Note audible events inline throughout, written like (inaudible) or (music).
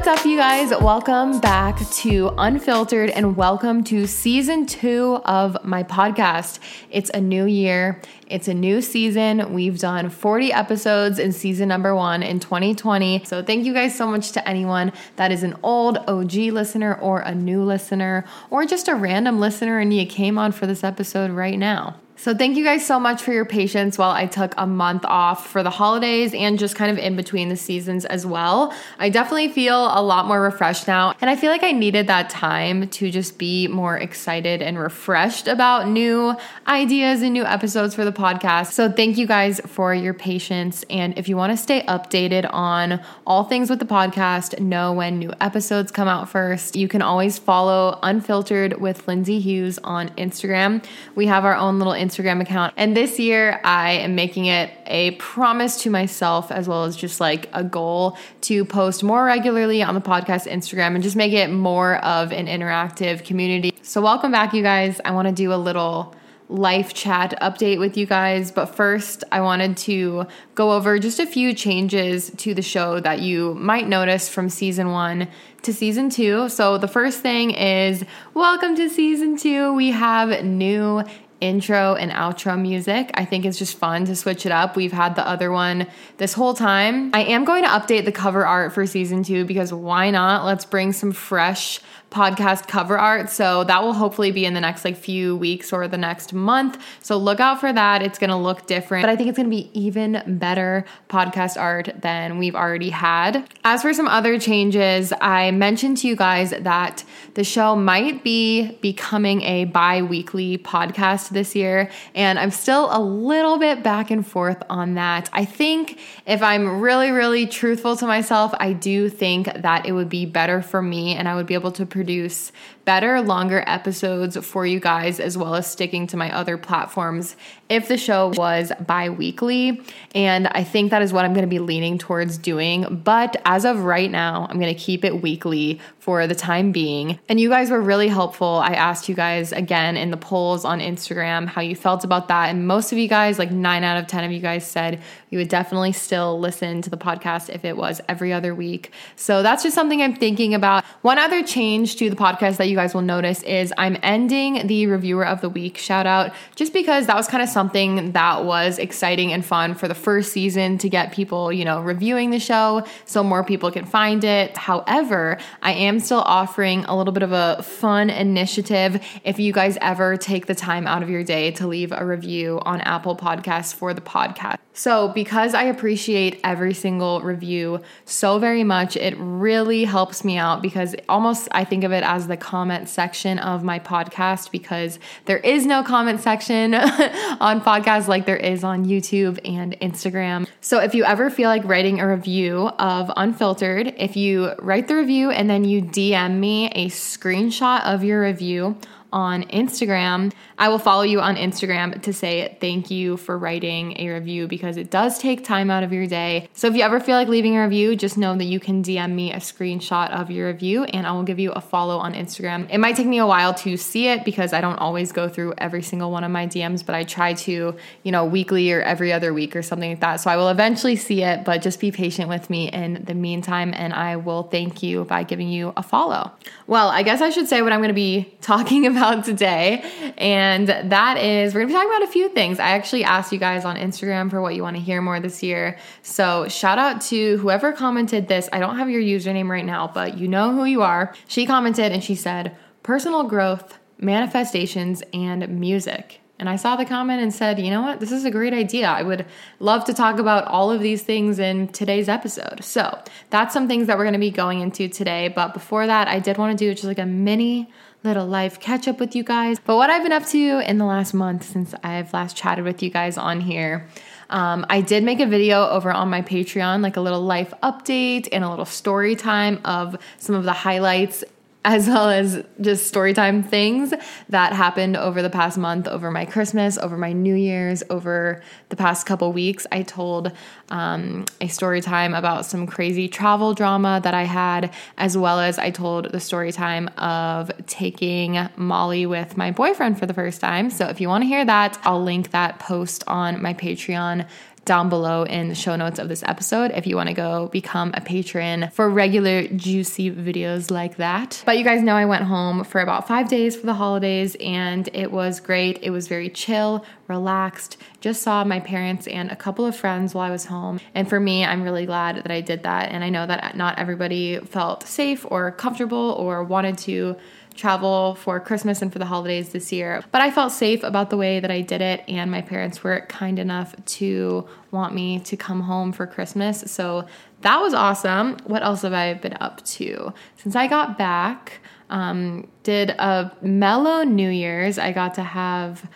What's up, you guys? Welcome back to Unfiltered and welcome to season two of my podcast. It's a new year, it's a new season. We've done 40 episodes in season number one in 2020. So, thank you guys so much to anyone that is an old OG listener or a new listener or just a random listener and you came on for this episode right now. So, thank you guys so much for your patience while I took a month off for the holidays and just kind of in between the seasons as well. I definitely feel a lot more refreshed now, and I feel like I needed that time to just be more excited and refreshed about new ideas and new episodes for the podcast. So, thank you guys for your patience. And if you want to stay updated on all things with the podcast, know when new episodes come out first, you can always follow Unfiltered with Lindsay Hughes on Instagram. We have our own little Instagram account. And this year, I am making it a promise to myself, as well as just like a goal to post more regularly on the podcast Instagram and just make it more of an interactive community. So, welcome back, you guys. I want to do a little life chat update with you guys. But first, I wanted to go over just a few changes to the show that you might notice from season one to season two. So, the first thing is welcome to season two. We have new intro and outro music. I think it's just fun to switch it up. We've had the other one this whole time. I am going to update the cover art for season two because why not? Let's bring some fresh podcast cover art. So that will hopefully be in the next like few weeks or the next month. So look out for that. It's going to look different, but I think it's going to be even better podcast art than we've already had. As for some other changes, I mentioned to you guys that the show might be becoming a bi-weekly podcast this year, and I'm still a little bit back and forth on that. I think if I'm really really truthful to myself, I do think that it would be better for me and I would be able to produce better, longer episodes for you guys, as well as sticking to my other platforms if the show was bi weekly. And I think that is what I'm going to be leaning towards doing. But as of right now, I'm going to keep it weekly for the time being. And you guys were really helpful. I asked you guys again in the polls on Instagram how you felt about that. And most of you guys, like nine out of 10 of you guys, said you would definitely still listen to the podcast if it was every other week. So that's just something I'm thinking about. One other change to the podcast that you guys will notice is I'm ending the reviewer of the week shout out just because that was kind of something that was exciting and fun for the first season to get people, you know, reviewing the show so more people can find it. However, I am still offering a little bit of a fun initiative if you guys ever take the time out of your day to leave a review on Apple Podcasts for the podcast. So, because I appreciate every single review so very much, it really helps me out because almost I think of it as the comment section of my podcast because there is no comment section (laughs) on podcasts like there is on YouTube and Instagram. So, if you ever feel like writing a review of Unfiltered, if you write the review and then you DM me a screenshot of your review, on Instagram. I will follow you on Instagram to say thank you for writing a review because it does take time out of your day. So if you ever feel like leaving a review, just know that you can DM me a screenshot of your review and I will give you a follow on Instagram. It might take me a while to see it because I don't always go through every single one of my DMs, but I try to, you know, weekly or every other week or something like that. So I will eventually see it, but just be patient with me in the meantime and I will thank you by giving you a follow. Well, I guess I should say what I'm going to be talking (laughs) about about today. And that is, we're gonna be talking about a few things. I actually asked you guys on Instagram for what you wanna hear more this year. So shout out to whoever commented this. I don't have your username right now, but you know who you are. She commented and she said, personal growth, manifestations, and music. And I saw the comment and said, you know what? This is a great idea. I would love to talk about all of these things in today's episode. So that's some things that we're going to be going into today. But before that, I did want to do just like a mini little life catch up with you guys. But what I've been up to in the last month since I've last chatted with you guys on here. Um, I did make a video over on my Patreon, like a little life update and a little story time of some of the highlights as well as just storytime things that happened over the past month, over my Christmas, over my New Year's, over the past couple weeks. I told um, a story time about some crazy travel drama that I had, as well as I told the story time of taking Molly with my boyfriend for the first time. So if you want to hear that, I'll link that post on my Patreon down below in the show notes of this episode if you want to go become a patron for regular juicy videos like that. But you guys know I went home for about five days for the holidays and it was great. It was very chill, relaxed, just saw my parents and a couple of friends while I was home. And for me, I'm really glad that I did that. And I know that not everybody felt safe or comfortable or wanted to travel for Christmas and for the holidays this year. But I felt safe about the way that I did it, and my parents were kind enough to want me to come home for Christmas. So that was awesome. What else have I been up to? Since I got back, um, did a mellow New Year's. I got to have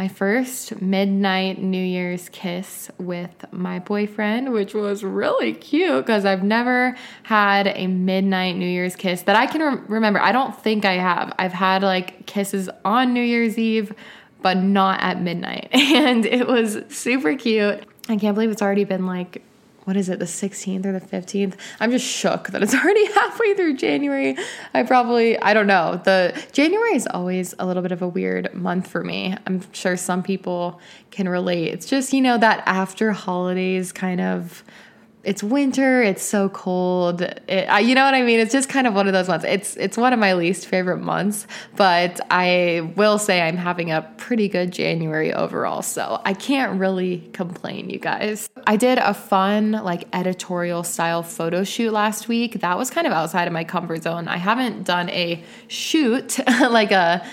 my first midnight New Year's kiss with my boyfriend, which was really cute because I've never had a midnight New Year's kiss that I can re- remember. I don't think I have. I've had like kisses on New Year's Eve, but not at midnight. (laughs) And it was super cute. I can't believe it's already been like what is it, the 16th or the 15th? I'm just shook that it's (laughs) already halfway through January. I probably, I don't know. The January is always a little bit of a weird month for me. I'm sure some people can relate. It's just, you know, that after holidays kind of it's winter it's so cold. It, I, you know what i mean? It's just kind of one of those months. It's it's one of my least favorite months but i will say i'm having a pretty good january overall so i can't really complain you guys. I did a fun like editorial style photo shoot last week. That was kind of outside of my comfort zone. I haven't done a shoot (laughs) like a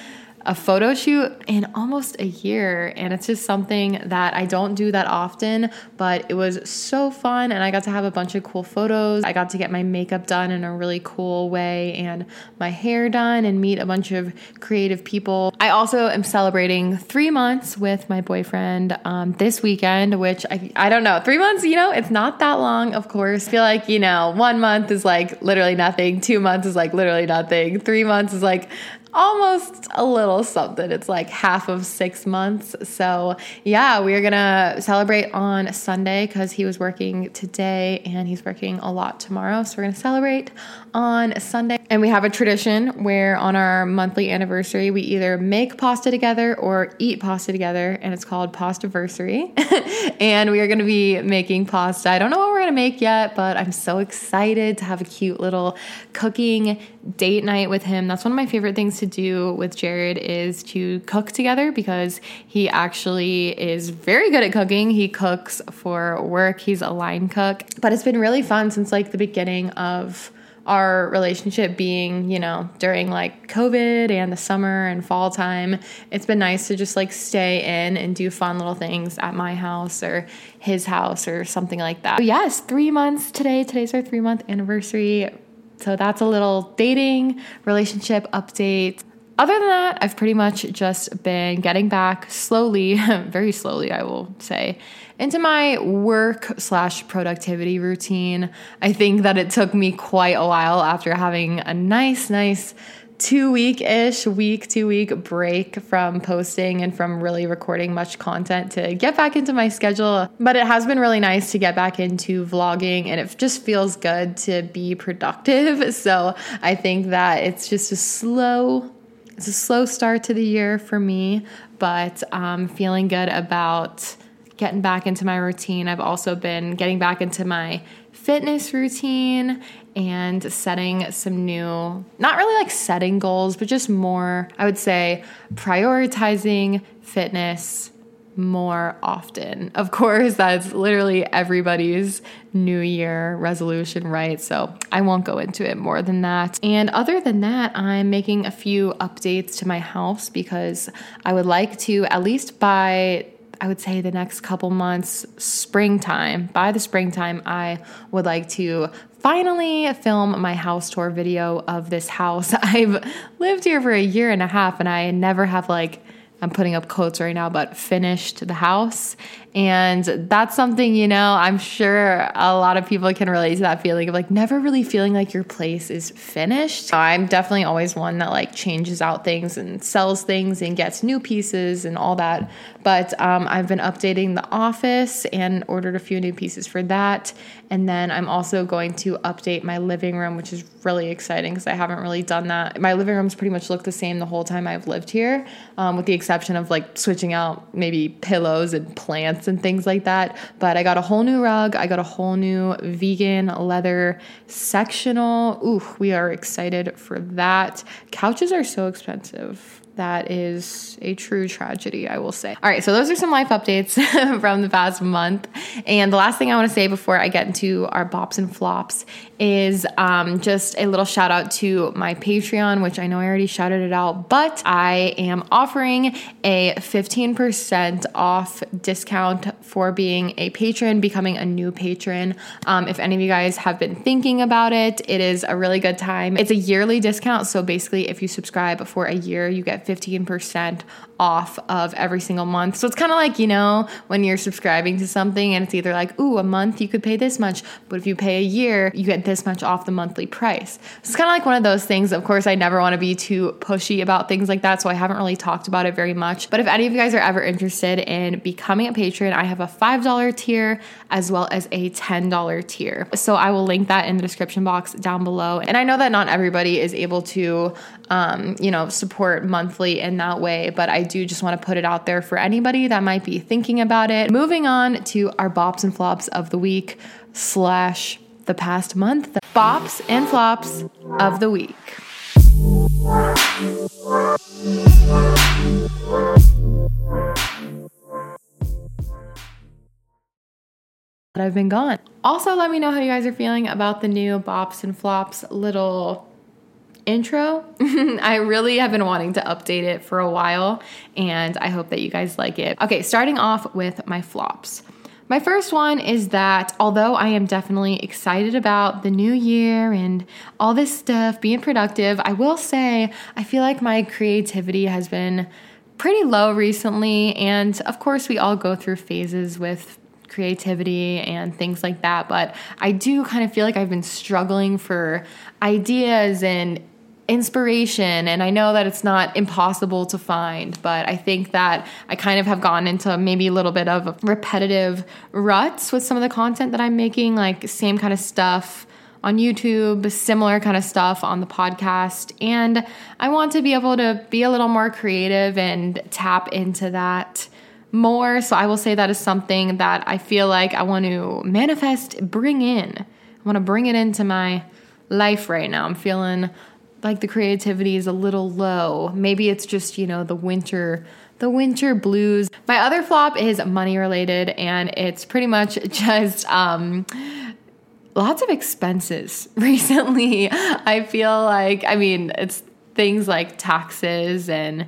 a photo shoot in almost a year. And it's just something that I don't do that often, but it was so fun. And I got to have a bunch of cool photos. I got to get my makeup done in a really cool way and my hair done and meet a bunch of creative people. I also am celebrating three months with my boyfriend um, this weekend, which I, I don't know, three months, you know, it's not that long, of course. I feel like, you know, one month is like literally nothing, two months is like literally nothing, three months is like almost a little something. It's like half of six months. So, yeah, we're gonna celebrate on Sunday because he was working today and he's working a lot tomorrow. So, we're gonna celebrate on Sunday. And we have a tradition where on our monthly anniversary, we either make pasta together or eat pasta together, and it's called Pastaversary. (laughs) and we are gonna be making pasta. I don't know what we're gonna make yet, but I'm so excited to have a cute little cooking date night with him. That's one of my favorite things to do with Jared is to cook together because he actually is very good at cooking. He cooks for work. He's a line cook. But it's been really fun since like the beginning of our relationship being, you know, during like COVID and the summer and fall time, it's been nice to just like stay in and do fun little things at my house or his house or something like that. yes, three months today. Today's our three month anniversary. So that's a little dating relationship update. Other than that, I've pretty much just been getting back slowly, (laughs) very slowly, I will say, into my work slash productivity routine. I think that it took me quite a while after having a nice, nice two week ish, week, two week break from posting and from really recording much content to get back into my schedule. But it has been really nice to get back into vlogging and it just feels good to be productive. (laughs) So I think that it's just a slow it's a slow start to the year for me, but I'm feeling good about getting back into my routine. I've also been getting back into my fitness routine and setting some new, not really like setting goals, but just more, I would say, prioritizing fitness more often. Of course, that's literally everybody's new year resolution, right? So I won't go into it more than that. And other than that, I'm making a few updates to my house because I would like to, at least by I would say the next couple months, springtime, by the springtime, I would like to finally film my house tour video of this house. (laughs) I've lived here for a year and a half and I never have like I'm putting up quotes right now, but finished the house. And that's something, you know, I'm sure a lot of people can relate to that feeling of like never really feeling like your place is finished. I'm definitely always one that like changes out things and sells things and gets new pieces and all that. But um, I've been updating the office and ordered a few new pieces for that. And then I'm also going to update my living room, which is really exciting because I haven't really done that. My living room's pretty much looked the same the whole time I've lived here, um, with the exception of like switching out maybe pillows and plants and things like that. But I got a whole new rug. I got a whole new vegan leather sectional. Ooh, we are excited for that. Couches are so expensive that is a true tragedy, I will say. All right, so those are some life updates (laughs) from the past month. And the last thing I want to say before I get into our bops and flops is um, just a little shout out to my Patreon, which I know I already shouted it out, but I am offering a 15% off discount for being a patron, becoming a new patron. Um, if any of you guys have been thinking about it, it is a really good time. It's a yearly discount. So basically, if you subscribe for a year, you get 15% off of every single month. So it's kind of like, you know, when you're subscribing to something and it's either like, ooh, a month you could pay this much, but if you pay a year, you get this much off the monthly price. It's kind of like one of those things. Of course, I never want to be too pushy about things like that, so I haven't really talked about it very much. But if any of you guys are ever interested in becoming a patron, I have a $5 tier as well as a $10 tier. So I will link that in the description box down below. And I know that not everybody is able to, um, you know, support monthly in that way, but I do just want to put it out there for anybody that might be thinking about it. Moving on to our bops and flops of the week slash the past month. The bops and flops of the week. I've been gone. Also, let me know how you guys are feeling about the new bops and flops little intro. (laughs) I really have been wanting to update it for a while, and I hope that you guys like it. Okay, starting off with my flops. My first one is that although I am definitely excited about the new year and all this stuff, being productive, I will say I feel like my creativity has been pretty low recently. And of course, we all go through phases with creativity and things like that. But I do kind of feel like I've been struggling for ideas and inspiration and I know that it's not impossible to find, but I think that I kind of have gone into maybe a little bit of repetitive ruts with some of the content that I'm making, like same kind of stuff on YouTube, similar kind of stuff on the podcast, and I want to be able to be a little more creative and tap into that more. So I will say that is something that I feel like I want to manifest, bring in. I want to bring it into my life right now. I'm feeling like the creativity is a little low. Maybe it's just, you know, the winter the winter blues. My other flop is money related and it's pretty much (laughs) just um lots of expenses (laughs) recently. I feel like I mean, it's things like taxes and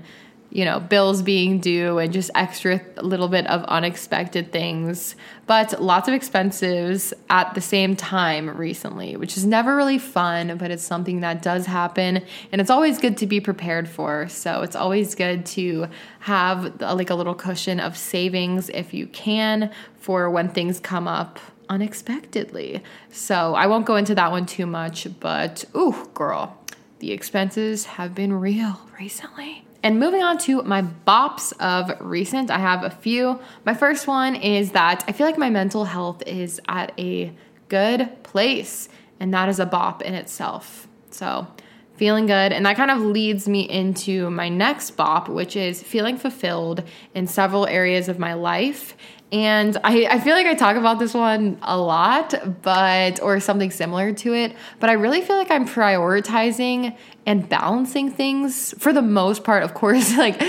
you know, bills being due and just extra little bit of unexpected things, but lots of expenses at the same time recently, which is never really fun, but it's something that does happen and it's always good to be prepared for. So it's always good to have uh, like a little cushion of savings if you can for when things come up unexpectedly. So I won't go into that one too much, but ooh, girl, the expenses have been real recently. And moving on to my bops of recent, I have a few. My first one is that I feel like my mental health is at a good place, and that is a bop in itself. So, feeling good. And that kind of leads me into my next bop, which is feeling fulfilled in several areas of my life and I, I feel like I talk about this one a lot, but, or something similar to it, but I really feel like I'm prioritizing and balancing things for the most part. Of course, (laughs) like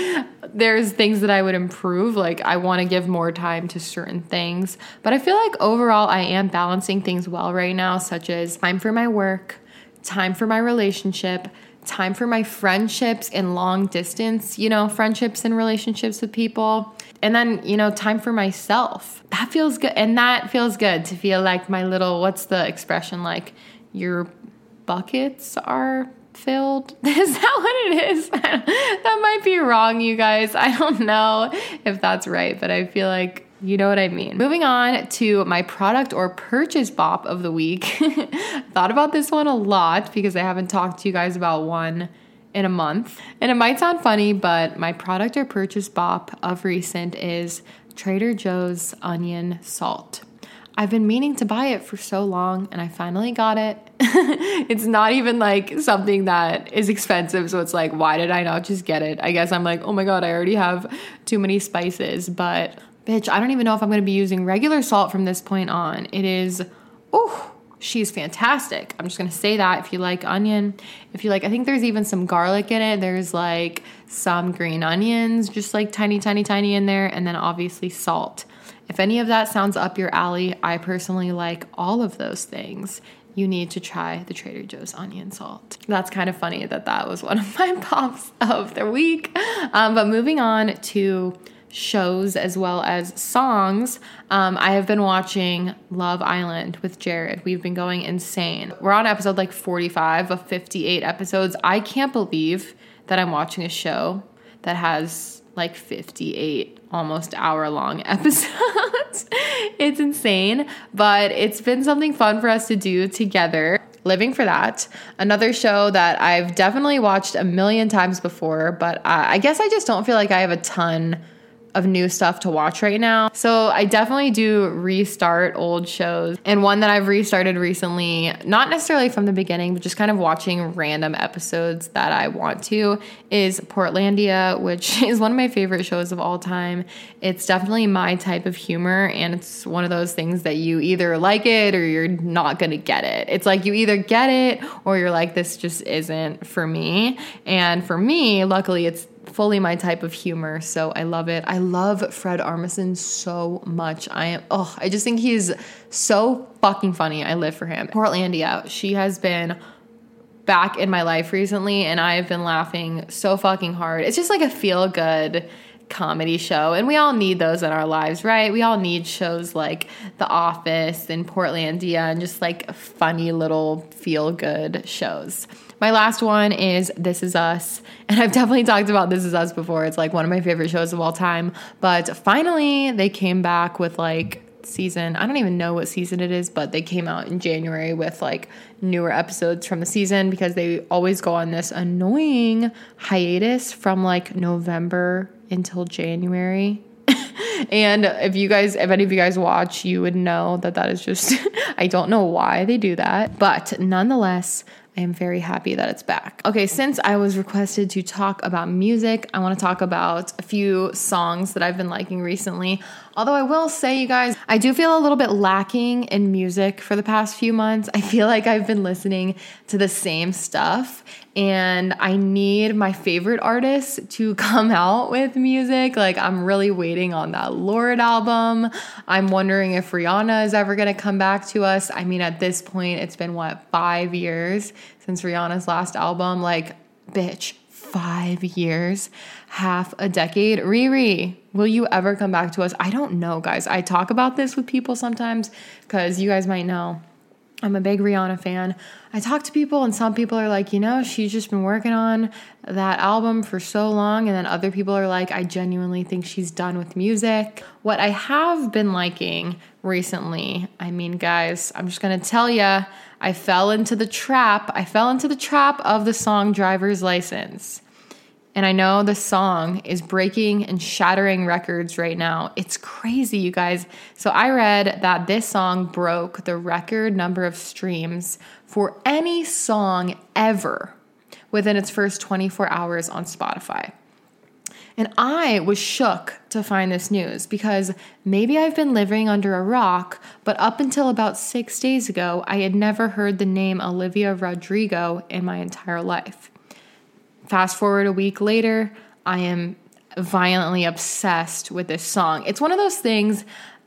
there's things that I would improve. Like I want to give more time to certain things, but I feel like overall I am balancing things well right now, such as time for my work, time for my relationship, time for my friendships and long distance, you know, friendships and relationships with people. And then, you know, time for myself. That feels good. And that feels good to feel like my little, what's the expression like? Your buckets are filled. (laughs) Is that what it is? (laughs) that might be wrong, you guys. I don't know if that's right, but I feel like you know what I mean. Moving on to my product or purchase bop of the week. (laughs) Thought about this one a lot because I haven't talked to you guys about one in a month. And it might sound funny, but my product or purchase bop of recent is Trader Joe's onion salt. I've been meaning to buy it for so long and I finally got it. (laughs) it's not even like something that is expensive. So it's like, why did I not just get it? I guess I'm like, oh my God, I already have too many spices. But bitch, I don't even know if I'm going to be using regular salt from this point on. It is, oh, she's fantastic. I'm just gonna say that if you like onion, if you like, I think there's even some garlic in it. There's like some green onions, just like tiny, tiny, tiny in there, and then obviously salt. If any of that sounds up your alley, I personally like all of those things. You need to try the Trader Joe's onion salt. That's kind of funny that that was one of (laughs) my pops of the week. Um, but moving on to shows as well as songs. Um, I have been watching Love Island with Jared. We've been going insane. We're on episode like 45 of 58 episodes. I can't believe that I'm watching a show that has like 58 almost hour long (laughs) episodes. it's insane, but it's been something fun for us to do together. Living for that. Another show that I've definitely watched a million times before, but I guess I just don't feel like I have a ton of new stuff to watch right now. So I definitely do restart old shows. And one that I've restarted recently, not necessarily from the beginning, but just kind of watching random episodes that I want to, is Portlandia, which (laughs) is one of my favorite shows of all time. It's definitely my type of humor, and it's one of those things that you either like it or you're not gonna get it. It's like you either get it or you're like, this just isn't for me. And for me, luckily, it's fully my type of humor, so I love it. I love Fred Armisen so much. I am oh, I just think he's so fucking funny. I live for him. Portlandia, she has been back in my life recently and I've been laughing so fucking hard. It's just like a feel good comedy show and we all need those in our lives, right? We all need shows like The Office and Portlandia and just like funny little feel good shows. My last one is This Is Us. And I've definitely talked about This Is Us before. It's like one of my favorite shows of all time. But finally, they came back with like season. I don't even know what season it is, but they came out in January with like newer episodes from the season because they always go on this annoying hiatus from like November until January. (laughs) and if you guys, if any of you guys watch, you would know that that is just, (laughs) I don't know why they do that. But nonetheless, I am very happy that it's back. Okay, since I was requested to talk about music, I want to talk about a few songs that I've been liking recently. Although I will say, you guys, I do feel a little bit lacking in music for the past few months. I feel like I've been listening to the same stuff and I need my favorite artists to (laughs) come out with music. Like, I'm really waiting on that Lorde album. I'm wondering if Rihanna is ever gonna come back to us. I mean, at this point, it's been what, five years since Rihanna's last album? Like, bitch, five years, half a decade. Riri, will you ever come back to us? I don't know, guys. I talk about this with people sometimes because you guys might know. I'm a big Rihanna fan. I talk to people, and some people are like, you know, she's just been working on that album for so long. And then other people are like, I genuinely think she's done with music. What I have been liking recently, I mean, guys, I'm just gonna tell you, I fell into the trap. I fell into the trap of the song Driver's License. And I know the song is breaking and shattering records right now. It's crazy, you guys. So I read that this song broke the record number of streams for any song ever within its first 24 hours on Spotify. And I was shook to find this news because maybe I've been living under a rock, but up until about six days ago, I had never heard the name Olivia Rodrigo in my entire life. Fast forward a week later, I am violently obsessed with this song. It's one of those things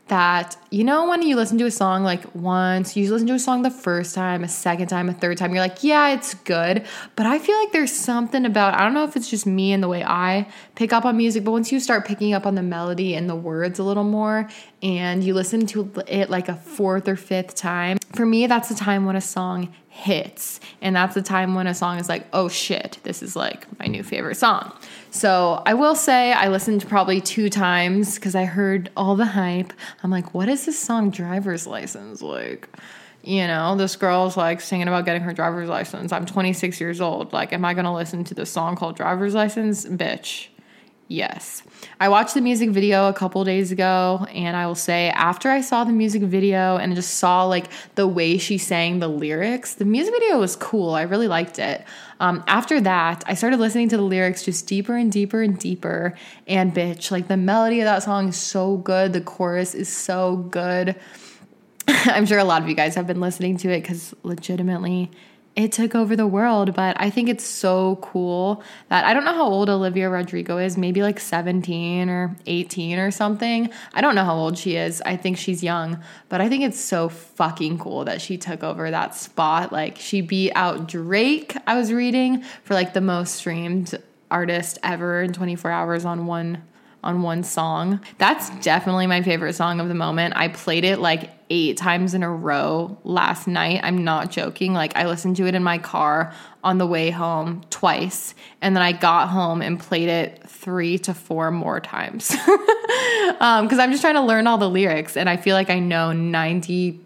that you know when you listen to a song like once you listen to a song the first time a second time a third time you're like yeah it's good but i feel like there's something about i don't know if it's just me and the way i pick up on music but once you start picking up on the melody and the words a little more and you listen to it like a fourth or fifth time for me that's the time when a song hits. And that's the time when a song is like, oh shit, this is like my new favorite song. So I will say I listened probably two times because I heard all the hype. I'm like, what is this song driver's license like? You know, this girl's like singing about getting her driver's license. I'm 26 years old. Like, am I gonna listen to this song called Driver's License? Bitch. Yes. I watched the music video a couple days ago, and I will say, after I saw the music video and just saw like the way she sang the lyrics, the music video was cool. I really liked it. Um, after that, I started listening to the lyrics just deeper and deeper and deeper. And bitch, like the melody of that song is so good. The chorus is so good. (laughs) I'm sure a lot of you guys have been listening to it because legitimately it took over the world. But I think it's so cool that I don't know how old Olivia Rodrigo is, maybe like 17 or 18 or something. I don't know how old she is. I think she's young, but I think it's so fucking cool that she took over that spot. Like she beat out Drake, I was reading, for like the most streamed artist ever in 24 hours on one on one song. That's definitely my favorite song of the moment. I played it like eight times in a row last night. I'm not joking. Like, I listened to it in my car on the way home twice. And then I got home and played it three to four more times. Because (laughs) um, I'm just trying to learn all the lyrics. And I feel like I know 90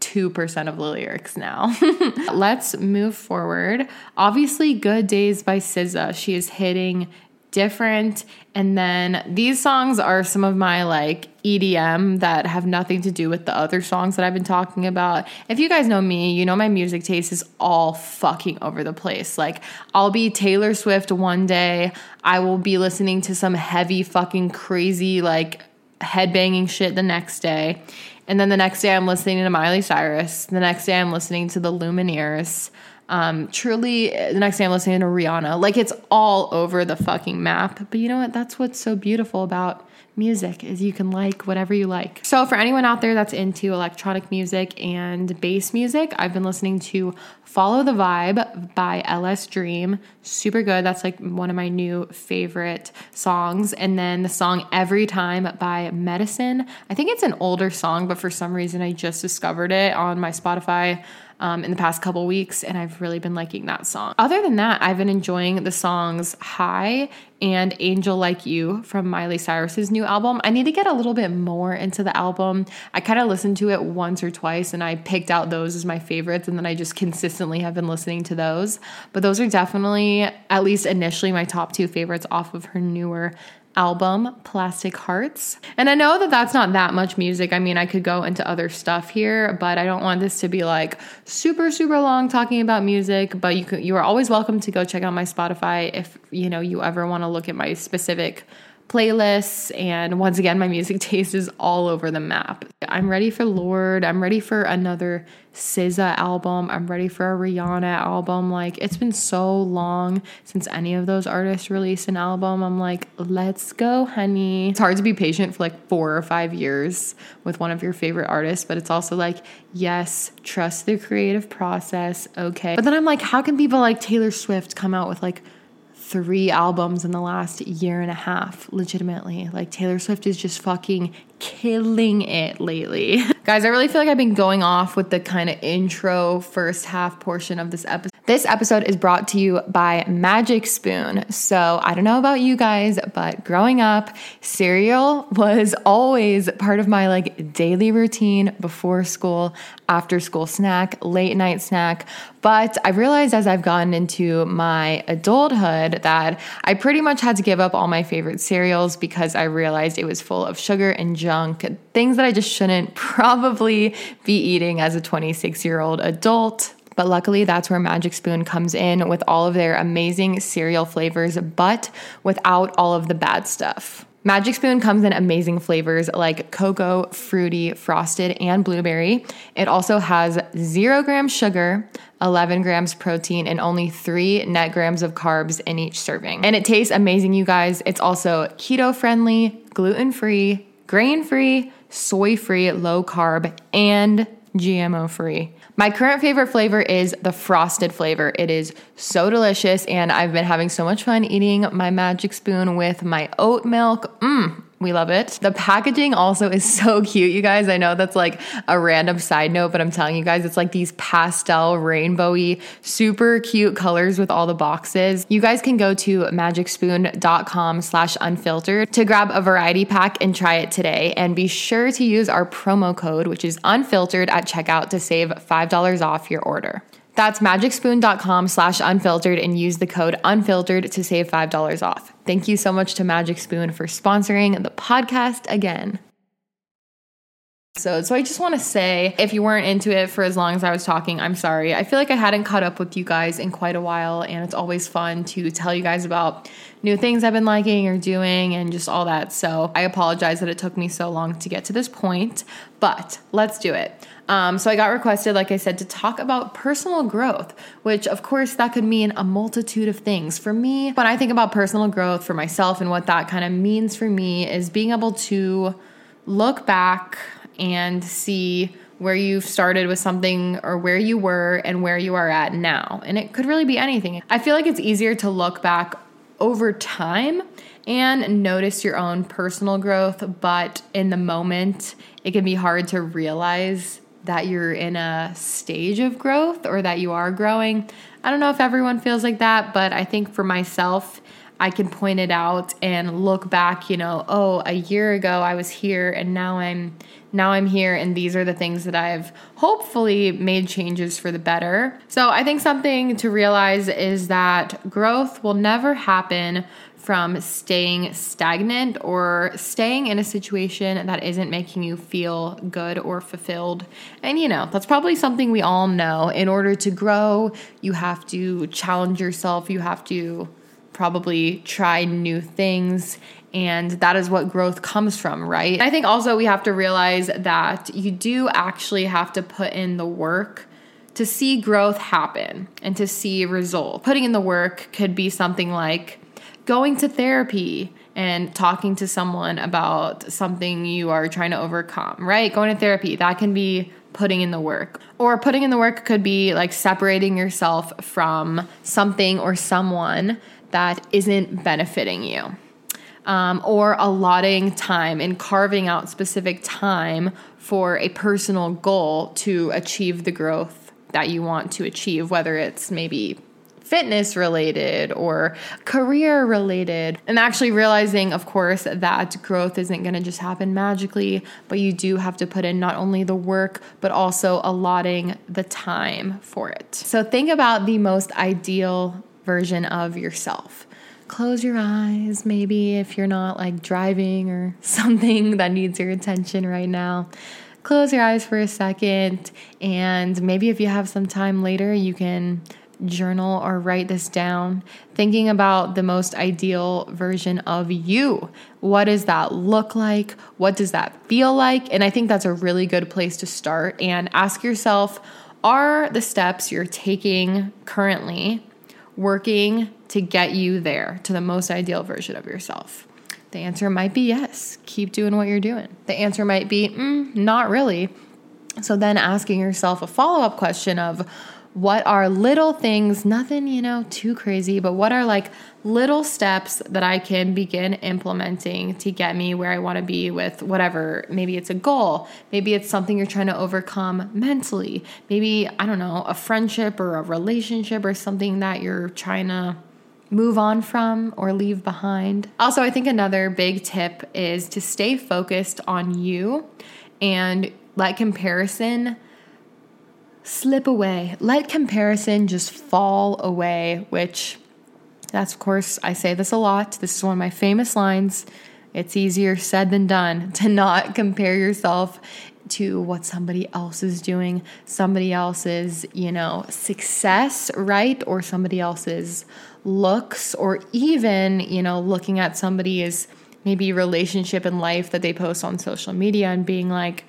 2% of the lyrics now. (laughs) Let's move forward. Obviously, Good Days by SZA. She is hitting different. And then these songs are some of my like EDM that have nothing to do with the other songs that I've been talking about. If you guys know me, you know my music taste is all fucking over the place. Like, I'll be Taylor Swift one day, I will be listening to some heavy, fucking crazy, like, headbanging shit the next day. And then the next day, I'm listening to Miley Cyrus. The next day, I'm listening to the Lumineers. Um, truly, the next day I'm listening to Rihanna. Like it's all over the fucking map. But you know what? That's what's so beautiful about music is you can like whatever you like. So for anyone out there that's into electronic music and bass music, I've been listening to Follow the Vibe by LSDREAM. Super good. That's like one of my new favorite songs. And then the song Every Time by Medicine. I think it's an older song, but for some reason I just discovered it on my Spotify um, in the past couple weeks, and I've really been liking that song. Other than that, I've been enjoying the songs High and Angel Like You from Miley Cyrus's new album. I need to get a little bit more into the album. I kind of listened to it once or twice and I picked out those as my favorites, and then I just consistently have been listening to those. But those are definitely, at least initially, my top two favorites off of her newer album, Plastic Hearts. And I know that that's not that much music. I mean, I could go into other stuff here, but I don't want this to be like super super long talking about music, but you could, you are always welcome to go check out my Spotify if, you know, you ever want to look at my specific playlists. And once again, my music (laughs) taste is all over the map. I'm ready for Lorde. I'm ready for another SZA album. I'm ready for a Rihanna album. Like, it's been so long since any of those artists released an album. I'm like, let's go, honey. It's hard to be patient for like four or five years with one of your favorite artists, but it's also like, yes, trust the creative process. Okay. But then I'm like, how can people like Taylor Swift come out with like, three albums in the last year and a half, legitimately. Like Taylor Swift is just fucking killing it lately. (laughs) Guys, I really feel like I've been going off with the kind of intro first half portion of this episode. This episode is brought to you by Magic Spoon. So, I don't know about you guys, but growing up, cereal (laughs) was always part of my like daily routine before school, after school snack, late night snack. But I realized as I've gotten into my adulthood that I pretty much had to give up all my favorite cereals because I realized it was full of sugar and junk, things that I just shouldn't (laughs) probably be eating as a 26 year old adult. But luckily, that's where Magic Spoon comes in with all of their amazing cereal flavors, but without all of the bad stuff. Magic Spoon comes in amazing flavors like cocoa, fruity, frosted, and blueberry. It also has zero grams sugar, 11 grams protein, and only three net grams of carbs in each serving. And it tastes amazing, you guys. It's also keto friendly, gluten free, grain free, soy free, low carb, and GMO free. My current favorite flavor is the frosted flavor. It is so delicious, and I've been having so much fun eating my magic spoon with my oat milk. Mmm, we love it. The packaging also is so (laughs) cute, you guys. I know that's like a random side note, but I'm telling you guys, it's like these pastel, rainbowy, super cute colors with all the boxes. You guys can go to magicspoon.com slash unfiltered to grab a variety pack and try it today. And be sure to use our promo code, which is unfiltered at checkout to save $5 off your order. That's magicspoon.com slash unfiltered and use the code unfiltered to save $5 off. Thank you so much to Magic Spoon for sponsoring the podcast again. So, so I just want to say, if you weren't into it for as long as I was talking, I'm sorry. I feel like I hadn't caught up with you guys in quite a while, and it's always fun to tell you guys about new things I've been liking or doing and just all that. So I apologize that it took me so long to get to this point, but let's do it. Um, so I got requested, like I said, to talk about personal growth, which of course that could mean a multitude of things. For me, when I think about personal growth for myself and what that kind of means for me is being able to look back and see where you've started with something or where you were and where you are at now. And it could really be anything. I feel like it's easier to look back over time and notice your own personal growth, but in the moment, it can be hard to realize that you're in a stage of growth or that you are growing. I don't know if everyone feels like that, but I think for myself, I can point it out and look back, you know, oh, a year ago I was here and now I'm now I'm here and these are the things that I've hopefully made changes for the better. So, I think something to realize is that growth will never happen from staying stagnant or staying in a situation that isn't making you feel good or fulfilled. And you know, that's probably something we all know. In order to grow, you have to challenge yourself, you have to probably try new things. And that is what growth comes from, right? I think also we have to realize that you do actually have to put in the work to see growth happen and to see results. Putting in the work could be something like going to therapy and talking to someone about something you are trying to overcome, right? Going to therapy, that can be putting in the work. Or putting in the work could be like separating yourself from something or someone that isn't benefiting you. Um, or allotting time and carving out specific time for a personal goal to achieve the growth that you want to achieve, whether it's maybe fitness related or career related. And actually realizing, of course, that growth isn't going to just happen magically, but you do have to put in not only the work, but also allotting the time for it. So think about the most ideal version of yourself. Close your eyes, maybe if you're not like driving or (laughs) something that needs your attention right now. Close your eyes for a second, and maybe if you have some time later, you can journal or write this down, thinking about the most ideal version of you. What does that look like? What does that feel like? And I think that's a really good place to start and ask yourself are the steps you're taking currently working to get you there to the most ideal version of yourself? The answer might be yes, keep doing what you're doing. The answer might be mm, not really. So then asking yourself a follow up question of, what are little things, nothing, you know, too crazy, but what are like little steps that I can begin implementing to get me where I want to be with whatever. Maybe it's a goal, maybe it's something you're trying to overcome mentally, maybe, I don't know, a friendship or a relationship or something that you're trying to move on from or leave behind. Also, I think another big tip is to stay focused on you and let comparison slip away. Let comparison just fall away, which that's, of course, I say this a lot. This is one of my famous lines. It's easier said than done (laughs) to not compare yourself to what somebody else is doing, somebody else's, you know, success, right? Or somebody else's looks, or even, you know, looking at somebody's maybe relationship in life that they post on social media and being like,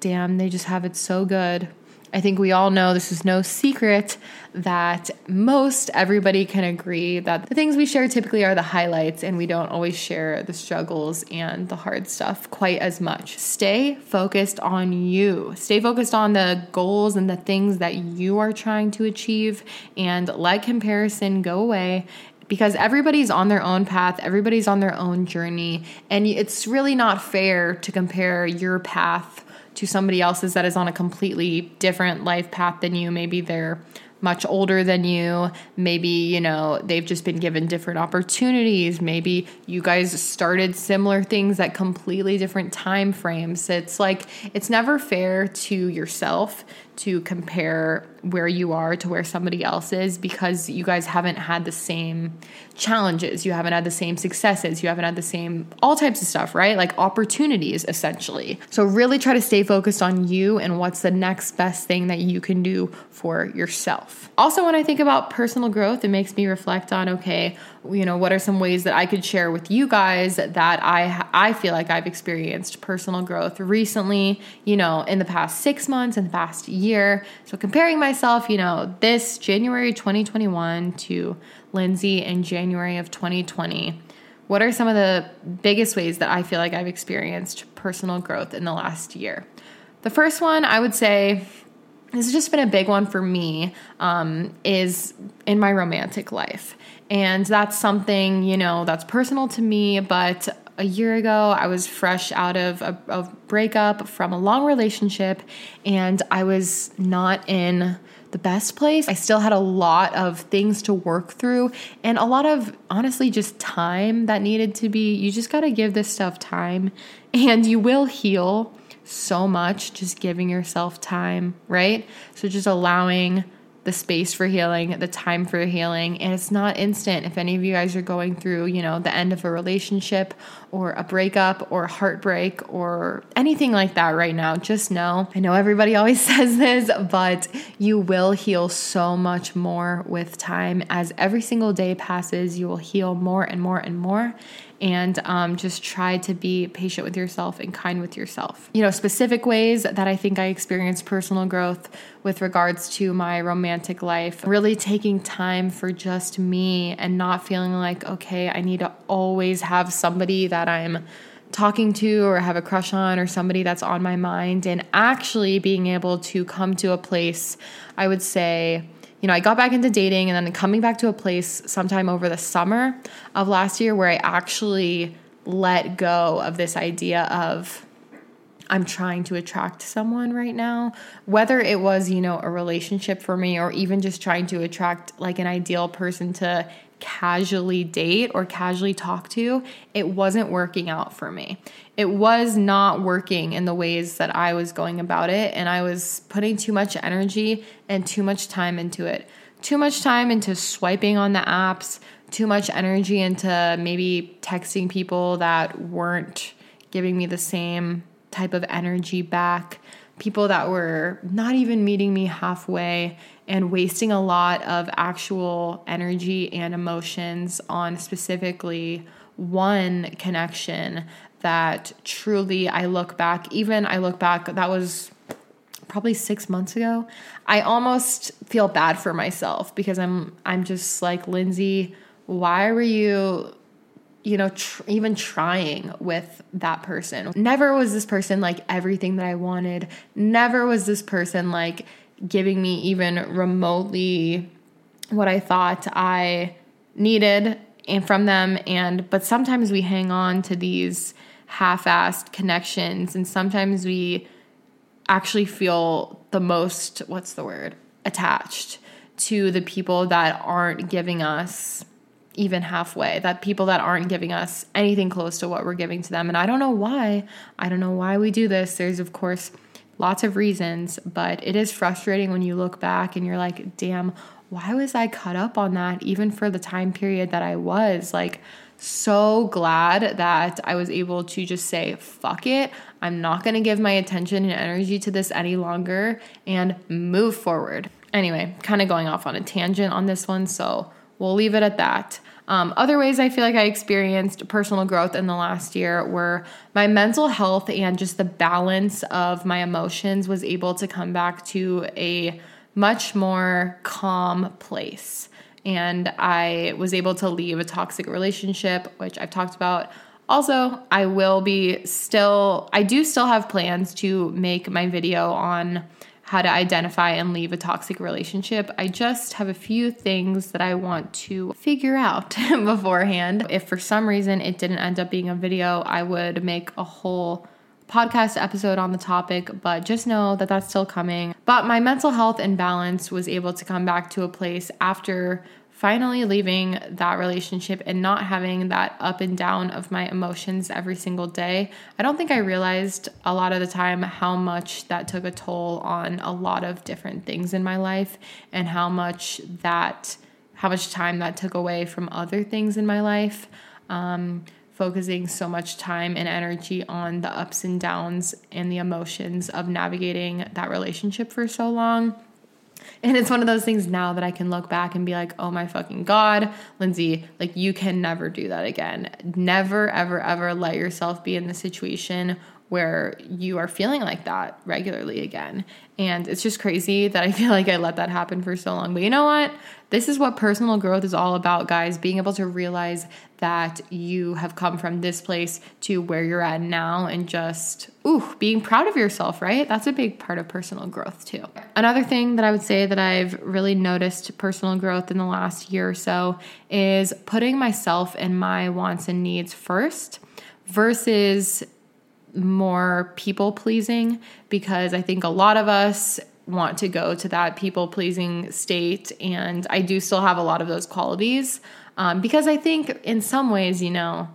damn, they just have it so good. I think we all know this is no secret that most everybody can agree that the things we share typically are the highlights and we don't always share the struggles and the hard stuff quite as much. Stay focused on you. Stay focused on the goals and the things that you are trying to achieve and let comparison go away because everybody's on their own path, everybody's on their own journey, and it's really not fair to compare your path to somebody else's that is on a completely different life path than you. Maybe they're much older than you. Maybe, you know, they've just been given different opportunities. Maybe you guys started similar things at completely different time frames. It's like it's never fair to yourself to compare where you are to where somebody else is because you guys haven't had the same challenges, you haven't had the same successes, you haven't had the same all types of stuff, right? Like opportunities essentially. So really try to stay focused on you and what's the next best thing that you can do for yourself. Also, when I think about personal growth, it makes me reflect on okay, you know, what are some ways that I could share with you guys that I I feel like I've experienced personal growth recently, you know, in the past 6 months in the past year. So comparing myself, you know, this January 2021 to Lindsay in January of 2020. What are some of the biggest ways that I feel like I've experienced personal growth in the last year? The first one, I would say, this has just been a big one for me, um, is in my romantic life. And that's something, you know, that's personal to me, but a year ago, I was fresh out of a, a breakup from a long relationship, and I was not in the best place. I still had a lot of things to work through and a lot of honestly just time that needed to be. You just got to give this stuff time and you will heal so much just giving yourself time, right? So just allowing the space for healing, the time for healing, and it's not instant. If any of you guys are going through, you know, the end of a relationship or a breakup or heartbreak or anything like that right now, just know I know everybody (laughs) always says this, but you will heal so much more with time. As every single day passes, you will heal more and more and more and um, just try to be patient with yourself and kind with yourself. You know, specific ways that I think I experienced personal growth with regards to my romantic life, really taking time for just me and not feeling like, okay, I need to always have somebody that I'm talking to or have a crush on or somebody that's on my mind and actually being able to come to a place, I would say, you know, I got back into dating and then coming back to a place sometime over the summer of last year where I actually let go of this idea of I'm trying to attract someone right now. Whether it was, you know, a relationship for me or even just trying to attract like an ideal person to casually date or casually talk to, it wasn't working out for me. It was not working in the ways that I was going about it, and I was putting too much energy and too much time into it. Too much time into swiping on the apps, too much energy into maybe texting people that weren't giving me the same type of energy back people that were not even meeting me halfway and wasting a lot of actual energy and emotions on specifically one connection that truly I look back, even I look back, that was probably six months ago. I almost feel bad for myself because I'm I'm just like Lindsay, why were you you know, tr- even trying with that person. Never was this person like everything that I wanted. Never was this person like giving me even remotely what I thought I needed and from them. And but sometimes we hang on to these half-assed connections and sometimes we actually feel the most what's the word attached to the people that aren't giving us even halfway that people that aren't giving us anything close to what we're giving to them. And i don't know why. I don't know why we do this. There's of course lots of reasons but it is frustrating when you look back and you're like damn why was i caught up on that even for the time period that i was? Like so glad that i was able to just say fuck it. I'm not going to give my attention and energy to this any longer and move forward. Anyway kind of going off on a tangent on this one so we'll leave it at that um, other ways I feel like I experienced personal growth in the last year were my mental health and just the balance of my emotions was able to come back to a much more calm place. And I was able to leave a toxic relationship, which I've talked about. Also, I will be still, I do still have plans to make my video on how to identify and leave a toxic relationship. I just have a few things that I want to figure out (laughs) beforehand. If for some reason it didn't end up being a video, I would make a whole podcast episode on the topic, but just know that that's still coming. But my mental health and balance was able to come back to a place after finally leaving that relationship and not having that up and down of my emotions every single day, I don't think I realized a lot of the time how much that took a toll on a lot of different things in my life and how much that how much time that took away from other things in my life. Um, focusing so much time and energy on the ups and downs and the emotions of navigating that relationship for so long and it's one of those things now that I can look back and be like, oh my fucking God, Lindsay, like you can never do that again. Never, ever, ever let yourself be in the situation where you are feeling like that regularly again. And it's just crazy that I (laughs) feel like I let that happen for so long. But you know what? This is what personal growth is all about, guys. Being able to realize that you have come from this place to where you're at now and just, ooh, being proud of yourself, right? That's a big part of personal growth, too. Another thing that I would say that I've really noticed personal growth in the last year or so is putting myself and my wants and needs first versus more people pleasing because I think a lot of us want to go to that people pleasing state. And I do still have a lot of those qualities um, because I think in some ways, you know,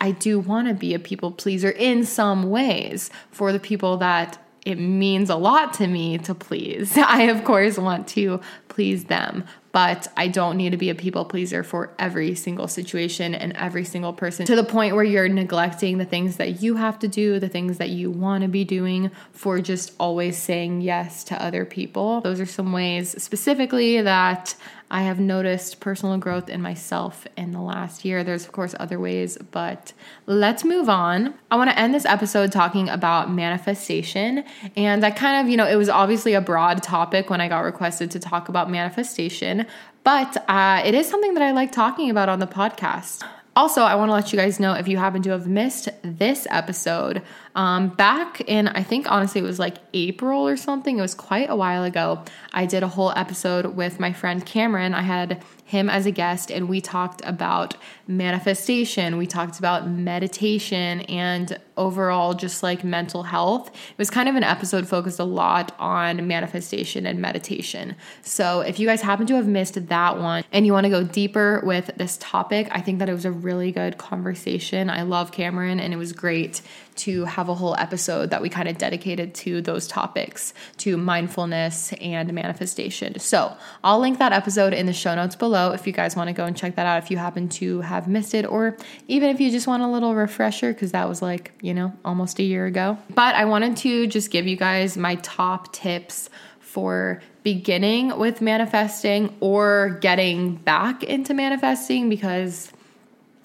I do want to be a people pleaser in some ways for the people that it means a lot to me to please. (laughs) I, of course, want to please them, but I don't need to be a people pleaser for every single situation and every single person to the point where you're neglecting the things that you have to do, the things that you want to be doing for just always saying yes to other people. Those are some ways specifically that I have noticed personal growth in myself in the last year. There's, of course, other ways, but let's move on. I want to end this episode talking about manifestation. And I kind of, you know, it was obviously a broad topic when I got requested to talk about manifestation, but uh, it is something that I like talking about on the podcast. Also, I want to let you guys know if you happen to have missed this episode, um, back in, I think honestly it was like April or something, it was quite a while ago. I did a whole episode with my friend Cameron. I had him as a guest and we talked about manifestation, we talked about meditation, and overall just like mental health. It was kind of an episode focused a lot on manifestation and meditation. So if you guys happen to have missed that one and you want to go deeper with this topic, I think that it was a really good conversation. I love Cameron and it was great to have a whole episode that we kind of dedicated to those topics, to mindfulness and manifestation. So I'll link that episode in the show notes below if you guys want to go and check that out if you happen to have missed it, or even if you just want a little refresher, because that was like, you know, almost a year ago. But I wanted to just give you guys my top tips for beginning with manifesting or getting back into manifesting because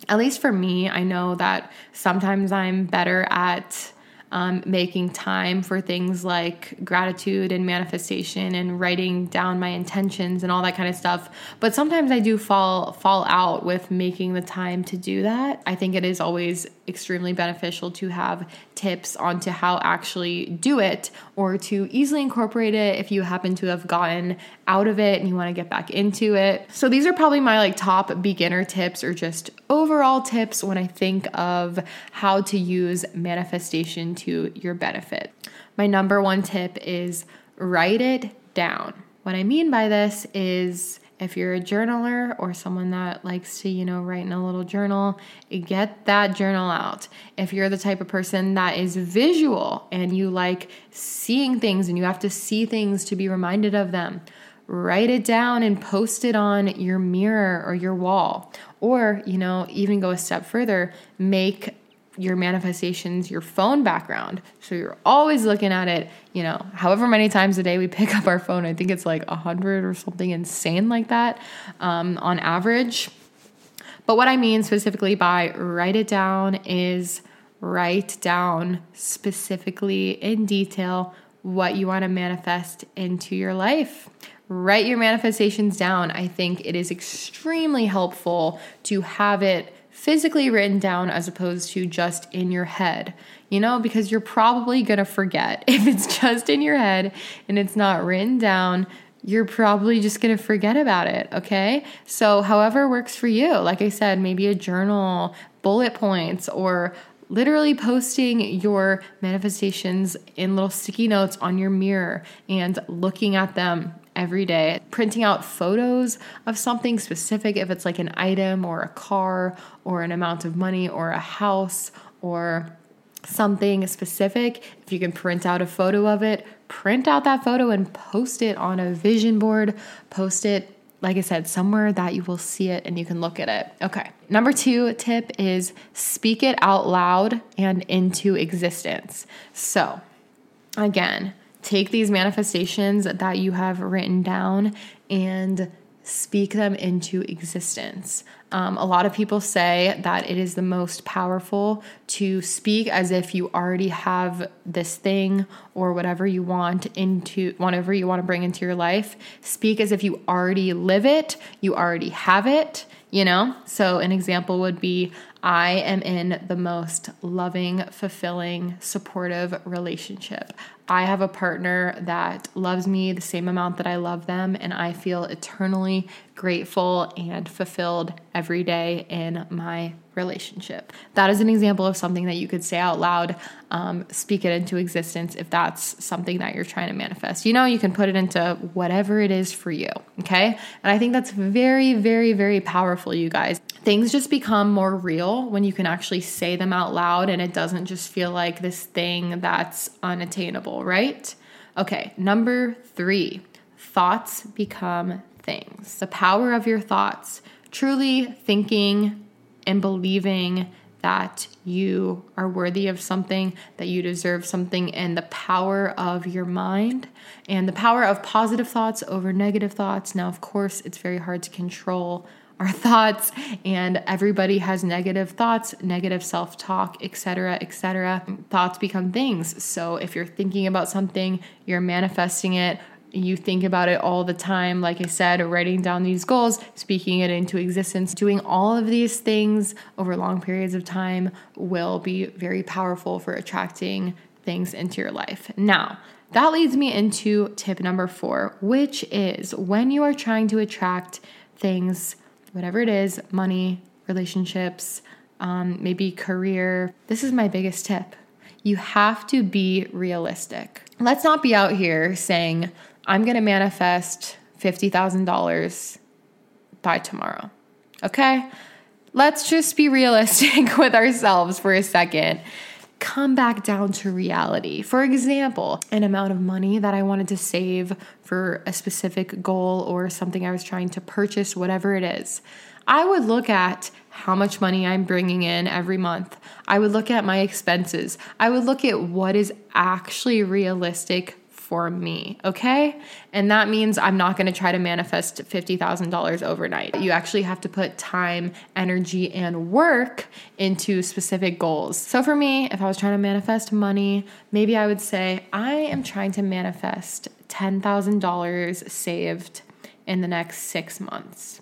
at least for me, I know that sometimes I'm better at um, making time for things like gratitude and manifestation and writing down my intentions and all that kind of stuff. But sometimes I do fall fall out with making the time to do that. I think it is always extremely beneficial to have tips onto how actually do it or to easily incorporate it if you happen to have gotten out of it and you want to get back into it. So these are probably my like top beginner tips or just overall tips when I think of how to use manifestation to your benefit. My number one tip is write it down. What I mean by this is if you're a journaler or someone that likes to, you know, write in a little journal, get that journal out. If you're the type of person that is visual and you like seeing things and you have to see things to be reminded of them, write it down and post it on your mirror or your wall. Or, you know, even go a step further, make your manifestations your phone background. So you're always looking at it, you know, however many times a day we (laughs) pick up our phone. I think it's like a hundred or something insane like that um, on average. But what I mean specifically by write it down is write down specifically in detail what you want to manifest into your life. Write your manifestations down. I think it is extremely helpful to have it physically written down as opposed to just in your head, you know, because you're probably gonna forget. (laughs) If it's just in your head and it's not written down, you're probably just gonna forget about it, okay? So, however works for you, like I said, maybe a journal, bullet points, or literally posting your manifestations in little sticky notes on your mirror and looking at them every day. Printing out photos of something specific, if it's like an item or a car or an amount of money or a house or something specific, if you can print out a photo of it, print out that photo and post it on a vision board, post it like I said, somewhere that you will see it and you can look at it. Okay. Number two tip is speak it out loud and into existence. So, again, take these manifestations that you have written down and speak them into existence. Um, a lot of people say that it is the most powerful to speak as if you already have this thing or whatever you want into whatever you want to bring into your life. Speak as if you already live it, you already have it, you know? So, an example would be I am in the most loving, fulfilling, supportive relationship. I have a partner that loves me the same amount that I love them, and I feel eternally grateful and fulfilled every day in my relationship. That is an example of something that you could say out loud, um, speak it into existence if that's something that you're trying to manifest. You know, you can put it into whatever it is for you, okay? And I think that's very, very, very powerful, you guys. Things just become more real when you can actually say them out loud and it doesn't just feel like this thing that's unattainable, right? Okay, number three thoughts become things. The power of your thoughts, truly thinking and believing that you are worthy of something, that you deserve something, and the power of your mind and the power of positive thoughts over negative thoughts. Now, of course, it's very hard to control our thoughts and everybody has negative thoughts negative self-talk etc etc thoughts become things so if you're thinking about something you're manifesting it you think about it all the time. Like I said, writing down these goals, speaking it into existence, doing all of these things over long periods of time will be very powerful for attracting things into your life. Now, that leads me into tip number four, which is when you are trying to attract things, whatever it is money, relationships, um, maybe career. This is my biggest tip. You have to be realistic. Let's not be out here saying, I'm going to manifest $50,000 by tomorrow. Okay? Let's just be realistic (laughs) with ourselves for a second. Come back down to reality. For example, an amount of money that I wanted to save for a specific goal or something I was trying to purchase, whatever it is. I would look at how much money I'm bringing in every month. I would look at my expenses. I would look at what is actually realistic for me, okay? And that means I'm not gonna try to manifest $50,000 overnight. You actually have to put time, energy, and work into specific goals. So for me, if I was trying to manifest money, maybe I would say, I am trying to manifest $10,000 saved in the next six months.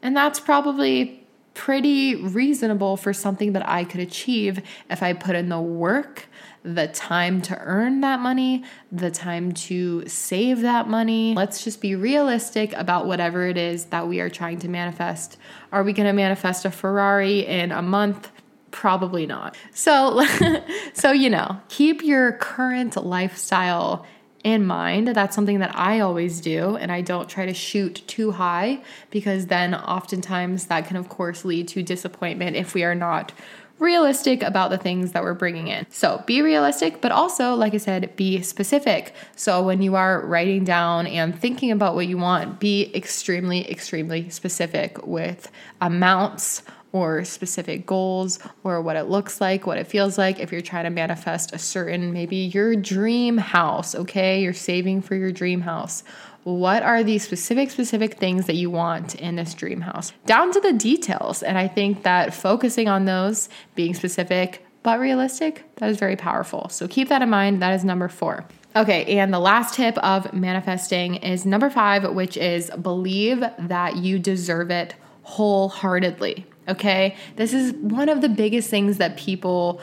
And that's probably pretty reasonable for something that I could achieve if I put in the work the time to earn that money, the time to save that money. Let's just be realistic about whatever it is that we are trying to manifest. Are we going to manifest a Ferrari in a month? Probably not. So, (laughs) so you know, keep your current lifestyle in mind. That's something that I always do, and I don't try to shoot too high because then oftentimes that can, of course, lead to disappointment if we are not realistic about the things that we're bringing in. So be realistic, but also, like I said, be specific. So when you are writing down and thinking about what you want, be extremely, extremely specific with amounts or specific goals or what it looks like, what it feels like. If you're trying to manifest a certain, maybe your dream house, okay? You're saving for your dream house what are the specific, specific things that you want in this dream house, down to the details. And I think that focusing on those, being specific but realistic, that is very powerful. So keep that in mind. That is number four. Okay, and the last tip of manifesting is number five, which is believe that you deserve it wholeheartedly. Okay, this is one of the biggest things that people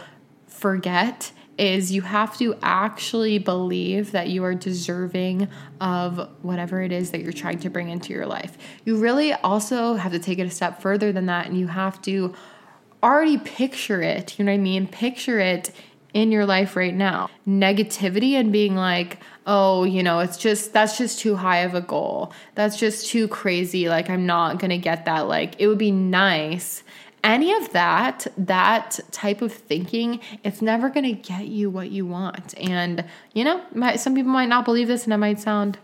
forget is you have to actually believe that you are deserving of whatever it is that you're trying to bring into your life. You really also have to take it a step further than that and you have to already picture it, you know what I mean? Picture it in your life right now. Negativity and being like, oh, you know, it's just, that's just too high of a goal. That's just too crazy. Like, I'm not going to get that. Like, it would be nice. Any of that, that type of thinking, it's never going to get you what you want. And, you know, my, some people might not believe this and it might sound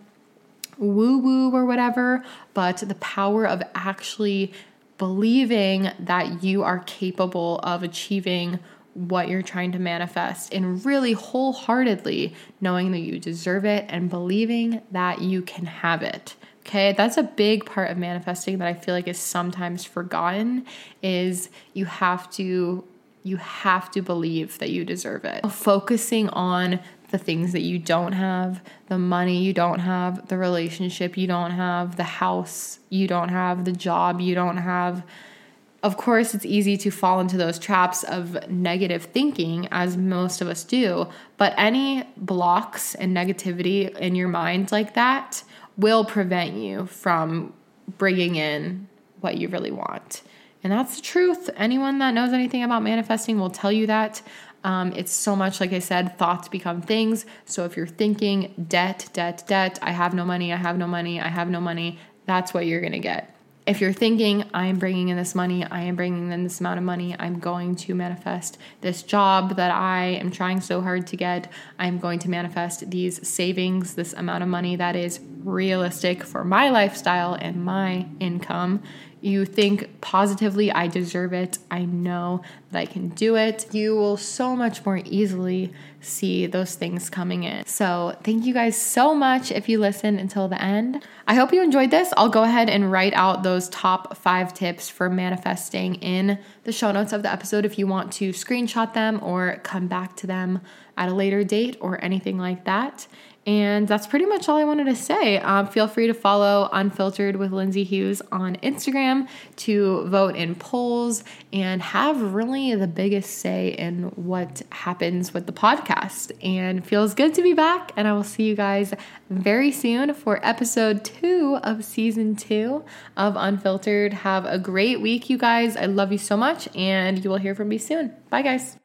woo woo or whatever, but the power of actually believing that you are capable of achieving what you're trying to manifest and really wholeheartedly knowing that you deserve it and believing that you can have it. Okay, that's a big part of manifesting that I feel like is sometimes forgotten is you have to you have to believe that you deserve it. Focusing on the things that you don't have, the money you don't have, the relationship you don't have, the house you don't have, the job you don't have, of course, it's easy to fall into those traps of negative thinking, as most of us do, but any blocks and negativity in your mind like that will prevent you from bringing in what you really want. And that's the truth. Anyone that knows anything about manifesting will tell you that. Um, it's so much, like I said, thoughts become things. So if you're thinking debt, debt, debt, I have no money, I have no money, I have no money, that's what you're gonna get if you're thinking, I am bringing in this money, I am bringing in this amount of money, I'm going to manifest this job that I am trying so hard to get, I'm going to manifest these savings, this amount of money that is realistic for my lifestyle and my income. You think positively, I deserve it, I know that I can do it. You will so much more easily see those things coming in. So, thank you guys so much if you listen until the end. I hope you enjoyed this. I'll go ahead and write out those top five tips for manifesting in the show notes of the episode if you want to screenshot them or come back to them at a later date or anything like that. And that's pretty much all I wanted to say. Um, feel free to follow Unfiltered with Lindsay Hughes on Instagram to vote in polls and have really the biggest say in what happens with the podcast. And feels good to be back. And I will see you guys very soon for episode two of season two of Unfiltered. Have a great week, you guys. I love you so much, and you will hear from me soon. Bye, guys.